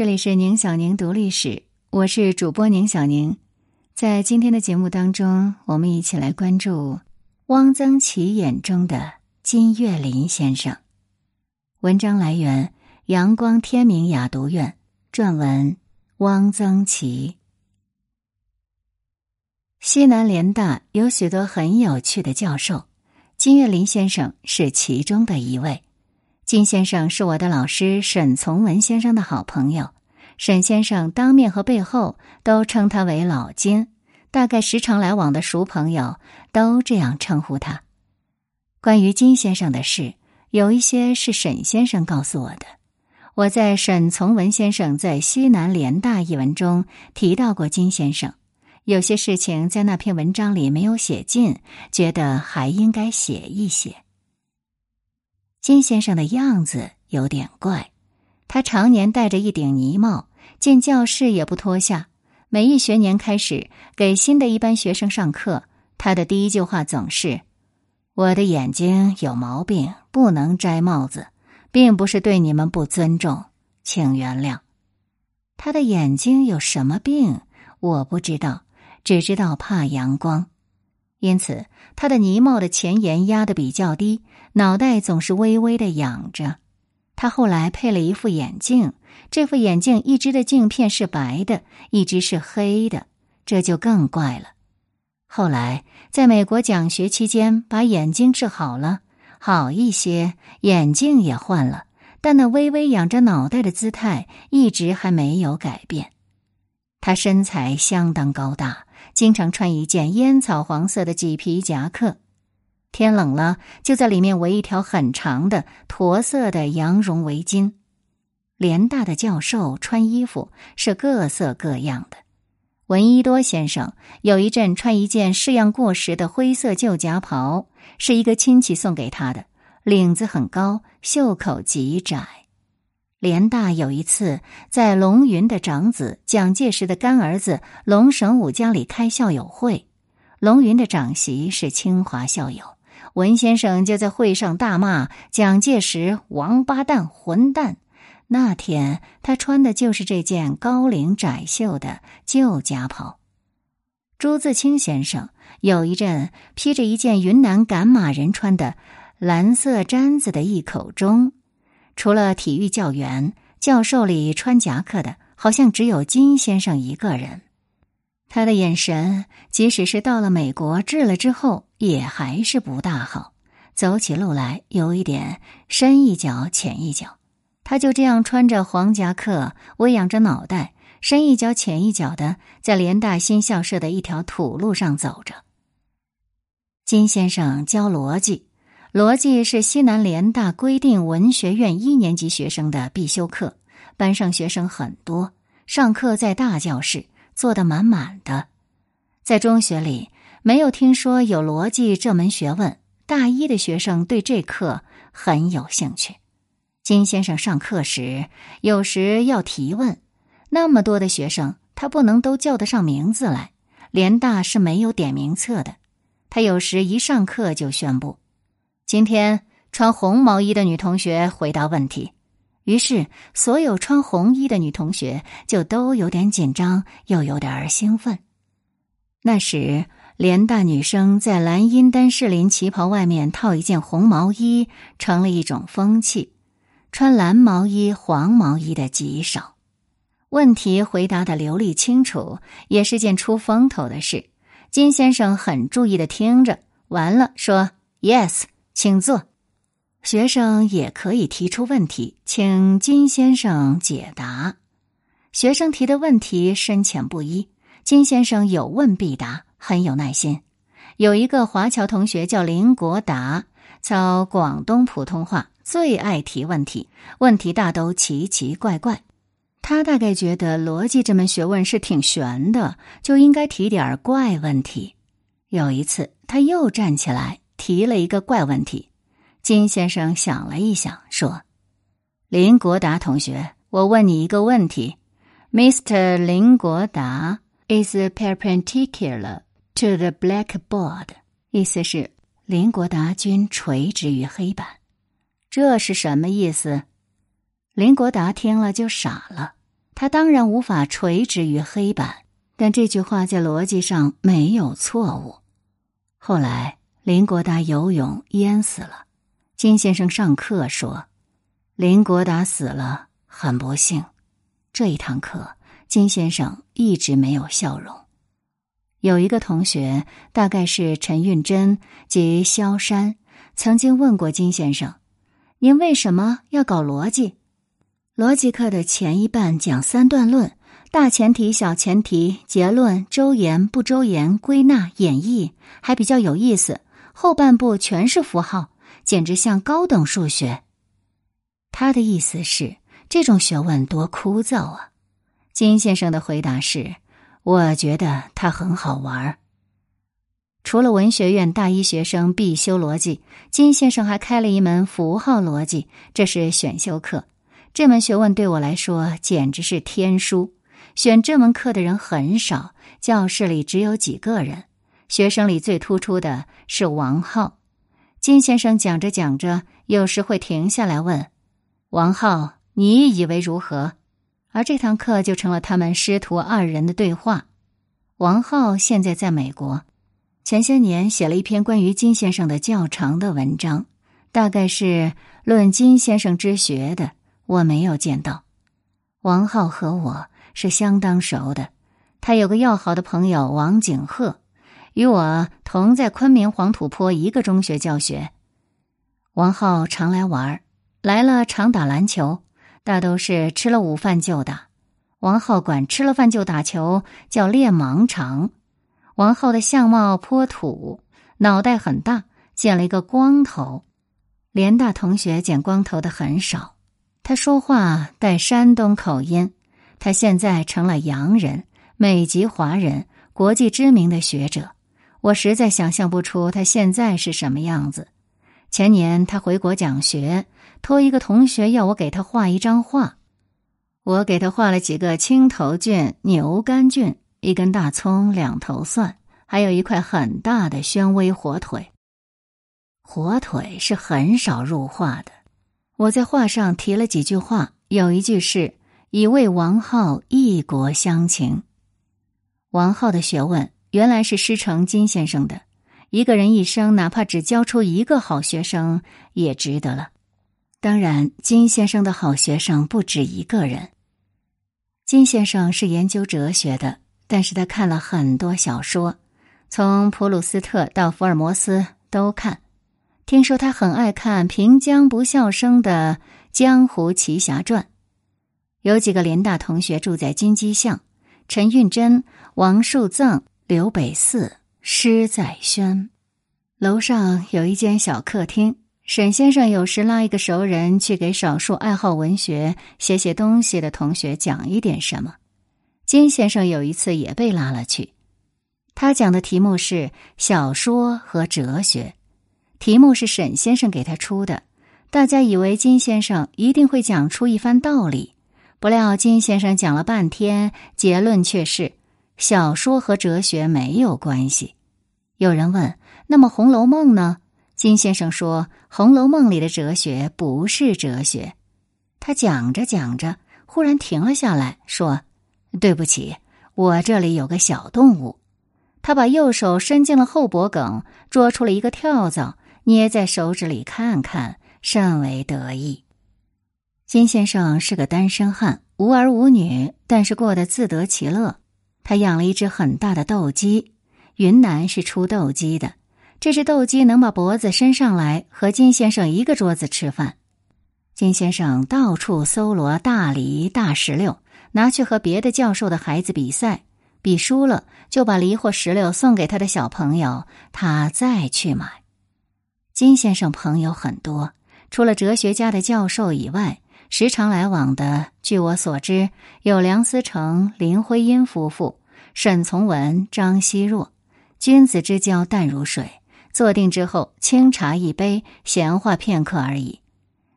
这里是宁小宁读历史，我是主播宁小宁。在今天的节目当中，我们一起来关注汪曾祺眼中的金岳霖先生。文章来源：阳光天明雅读院，撰文：汪曾祺。西南联大有许多很有趣的教授，金岳霖先生是其中的一位。金先生是我的老师沈从文先生的好朋友，沈先生当面和背后都称他为老金，大概时常来往的熟朋友都这样称呼他。关于金先生的事，有一些是沈先生告诉我的。我在沈从文先生在《西南联大》一文中提到过金先生，有些事情在那篇文章里没有写尽，觉得还应该写一写。金先生的样子有点怪，他常年戴着一顶呢帽，进教室也不脱下。每一学年开始给新的一班学生上课，他的第一句话总是：“我的眼睛有毛病，不能摘帽子，并不是对你们不尊重，请原谅。”他的眼睛有什么病？我不知道，只知道怕阳光。因此，他的呢帽的前沿压得比较低，脑袋总是微微的仰着。他后来配了一副眼镜，这副眼镜一只的镜片是白的，一只是黑的，这就更怪了。后来在美国讲学期间，把眼睛治好了，好一些，眼镜也换了，但那微微仰着脑袋的姿态一直还没有改变。他身材相当高大。经常穿一件烟草黄色的麂皮夹克，天冷了就在里面围一条很长的驼色的羊绒围巾。联大的教授穿衣服是各色各样的。闻一多先生有一阵穿一件式样过时的灰色旧夹袍，是一个亲戚送给他的，领子很高，袖口极窄。联大有一次在龙云的长子蒋介石的干儿子龙神武家里开校友会，龙云的长媳是清华校友，文先生就在会上大骂蒋介石王八蛋混蛋。那天他穿的就是这件高领窄袖的旧夹袍。朱自清先生有一阵披着一件云南赶马人穿的蓝色毡子的一口钟。除了体育教员、教授里穿夹克的，好像只有金先生一个人。他的眼神，即使是到了美国治了之后，也还是不大好。走起路来有一点深一脚浅一脚。他就这样穿着黄夹克，微仰着脑袋，深一脚浅一脚的，在联大新校舍的一条土路上走着。金先生教逻辑。逻辑是西南联大规定文学院一年级学生的必修课，班上学生很多，上课在大教室坐得满满的。在中学里没有听说有逻辑这门学问，大一的学生对这课很有兴趣。金先生上课时有时要提问，那么多的学生，他不能都叫得上名字来。联大是没有点名册的，他有时一上课就宣布。今天穿红毛衣的女同学回答问题，于是所有穿红衣的女同学就都有点紧张，又有点兴奋。那时，联大女生在蓝茵丹士林旗袍外面套一件红毛衣，成了一种风气；穿蓝毛衣、黄毛衣的极少。问题回答的流利清楚，也是件出风头的事。金先生很注意的听着，完了说：“Yes。”请坐，学生也可以提出问题，请金先生解答。学生提的问题深浅不一，金先生有问必答，很有耐心。有一个华侨同学叫林国达，操广东普通话，最爱提问题，问题大都奇奇怪怪。他大概觉得逻辑这门学问是挺玄的，就应该提点怪问题。有一次，他又站起来。提了一个怪问题，金先生想了一想，说：“林国达同学，我问你一个问题：Mr. 林国达 is perpendicular to the blackboard。意思是林国达均垂直于黑板，这是什么意思？”林国达听了就傻了，他当然无法垂直于黑板，但这句话在逻辑上没有错误。后来林国达游泳淹死了，金先生上课说：“林国达死了，很不幸。”这一堂课，金先生一直没有笑容。有一个同学，大概是陈运珍及萧山，曾经问过金先生：“您为什么要搞逻辑？逻辑课的前一半讲三段论，大前提、小前提、结论、周延、不周延、归纳、演绎，还比较有意思。后半部全是符号，简直像高等数学。”他的意思是。这种学问多枯燥啊！金先生的回答是：“我觉得它很好玩儿。”除了文学院大一学生必修逻辑，金先生还开了一门符号逻辑，这是选修课。这门学问对我来说简直是天书。选这门课的人很少，教室里只有几个人。学生里最突出的是王浩。金先生讲着讲着，有时会停下来问王浩。你以为如何？而这堂课就成了他们师徒二人的对话。王浩现在在美国，前些年写了一篇关于金先生的较长的文章，大概是论金先生之学的。我没有见到。王浩和我是相当熟的，他有个要好的朋友王景鹤，与我同在昆明黄土坡一个中学教学。王浩常来玩，来了常打篮球。大都是吃了午饭就打。王浩管吃了饭就打球叫练盲肠。王浩的相貌颇土，脑袋很大，剪了一个光头。联大同学剪光头的很少。他说话带山东口音。他现在成了洋人，美籍华人，国际知名的学者。我实在想象不出他现在是什么样子。前年他回国讲学。托一个同学要我给他画一张画，我给他画了几个青头菌、牛肝菌、一根大葱、两头蒜，还有一块很大的宣威火腿。火腿是很少入画的。我在画上提了几句话，有一句是以为王浩异国乡情。王浩的学问原来是师承金先生的。一个人一生哪怕只教出一个好学生，也值得了。当然，金先生的好学生不止一个人。金先生是研究哲学的，但是他看了很多小说，从普鲁斯特到福尔摩斯都看。听说他很爱看平江不笑生的《江湖奇侠传》。有几个联大同学住在金鸡巷，陈运珍、王树藏、刘北寺、施在轩，楼上有一间小客厅。沈先生有时拉一个熟人去给少数爱好文学、写写东西的同学讲一点什么。金先生有一次也被拉了去，他讲的题目是小说和哲学，题目是沈先生给他出的。大家以为金先生一定会讲出一番道理，不料金先生讲了半天，结论却是小说和哲学没有关系。有人问：“那么《红楼梦》呢？”金先生说：“《红楼梦》里的哲学不是哲学。”他讲着讲着，忽然停了下来，说：“对不起，我这里有个小动物。”他把右手伸进了后脖梗，捉出了一个跳蚤，捏在手指里看看，甚为得意。金先生是个单身汉，无儿无女，但是过得自得其乐。他养了一只很大的斗鸡，云南是出斗鸡的。这只斗鸡能把脖子伸上来，和金先生一个桌子吃饭。金先生到处搜罗大梨、大石榴，拿去和别的教授的孩子比赛，比输了就把梨或石榴送给他的小朋友，他再去买。金先生朋友很多，除了哲学家的教授以外，时常来往的，据我所知，有梁思成、林徽因夫妇、沈从文、张奚若，君子之交淡如水。坐定之后，清茶一杯，闲话片刻而已。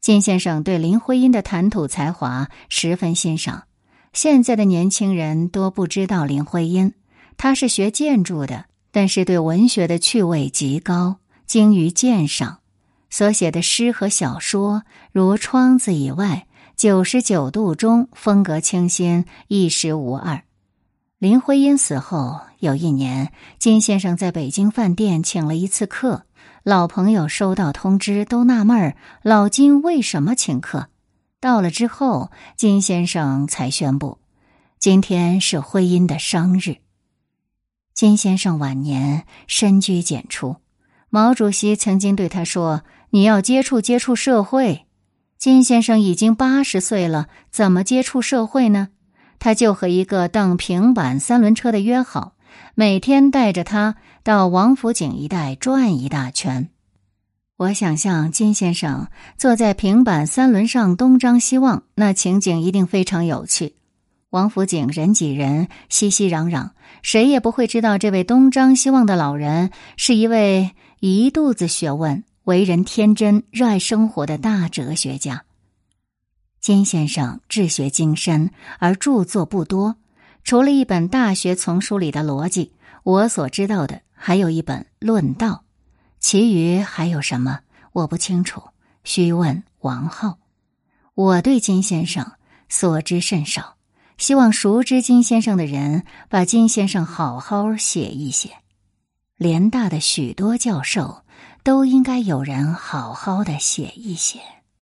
金先生对林徽因的谈吐才华十分欣赏。现在的年轻人多不知道林徽因，她是学建筑的，但是对文学的趣味极高，精于鉴赏。所写的诗和小说，如《窗子》以外，九十九度中，风格清新，一时无二。林徽因死后有一年，金先生在北京饭店请了一次客，老朋友收到通知都纳闷儿，老金为什么请客？到了之后，金先生才宣布，今天是徽因的生日。金先生晚年深居简出，毛主席曾经对他说：“你要接触接触社会。”金先生已经八十岁了，怎么接触社会呢？他就和一个蹬平板三轮车的约好，每天带着他到王府井一带转一大圈。我想象金先生坐在平板三轮上东张西望，那情景一定非常有趣。王府井人挤人，熙熙攘攘，谁也不会知道这位东张西望的老人是一位一肚子学问。为人天真、热爱生活的大哲学家金先生，治学精深，而著作不多。除了一本《大学丛书》里的逻辑，我所知道的还有一本《论道》，其余还有什么我不清楚。须问王浩。我对金先生所知甚少，希望熟知金先生的人把金先生好好写一写。联大的许多教授。都应该有人好好的写一写。